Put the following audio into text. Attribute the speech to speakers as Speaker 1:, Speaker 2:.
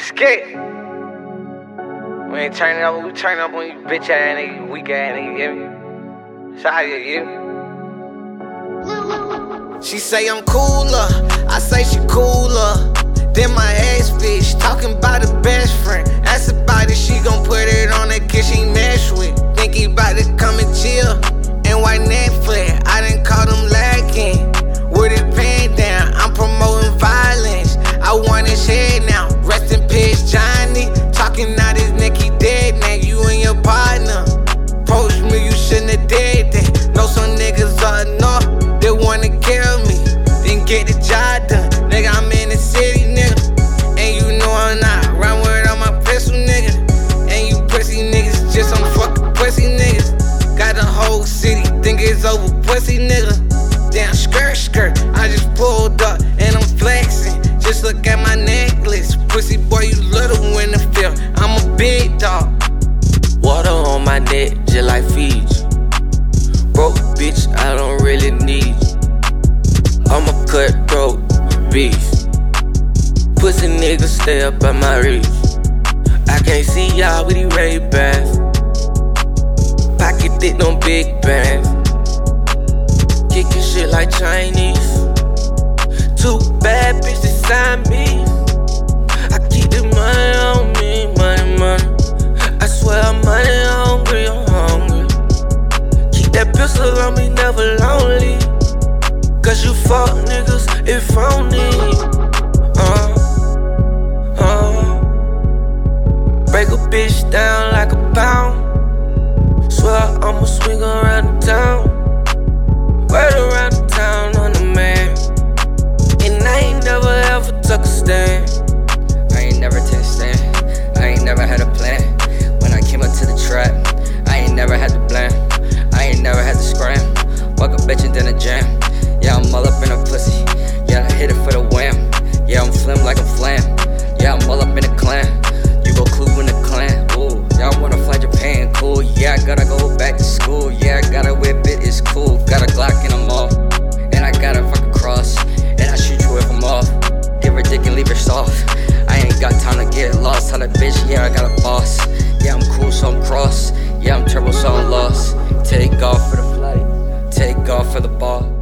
Speaker 1: Let's get. We ain't turning up, we turn up on you bitch ass nigga, you weak ass nigga, you get me? Sorry, you
Speaker 2: She say I'm cooler, I say she cooler. Then my ex bitch talking about a best friend. Get the job done. Nigga, I'm in the city, nigga. And you know I'm not run with all my pistol, nigga. And you pussy niggas just some fucking pussy niggas. Got the whole city think it's over, pussy nigga. Damn skirt, skirt. I just pulled up and I'm flexing. Just look at my necklace. Pussy boy, you little in the field. I'm a big dog.
Speaker 3: Water on my neck, just like Fiji. Broke bitch, I don't really beast. Pussy niggas stay up at my reach. I can't see y'all with these ray bans. Pocket dick, no big bands. Kicking shit like Chinese. Two bad bitches sign me. I keep the money on me, money, money. I swear I'm money hungry, I'm hungry. Keep that pistol on me, never lonely. Cause you fuck niggas if phony. A bitch down like a pound. Swear I'ma swing around the town. Right around the town on the man. And I ain't never ever took a stand.
Speaker 4: I ain't never take a stand. I ain't never had a plan. When I came up to the trap, I ain't never had to blame. I ain't never had to scram. Walk a bitch and then a jam. Yeah, I'm all up in a pussy. Yeah, I hit it for the wham. Yeah, I'm flim like a Tell that bitch, yeah, I got a boss. Yeah, I'm cool, so I'm cross. Yeah, I'm turbo, so I'm lost. Take off for the flight. Take off for the ball.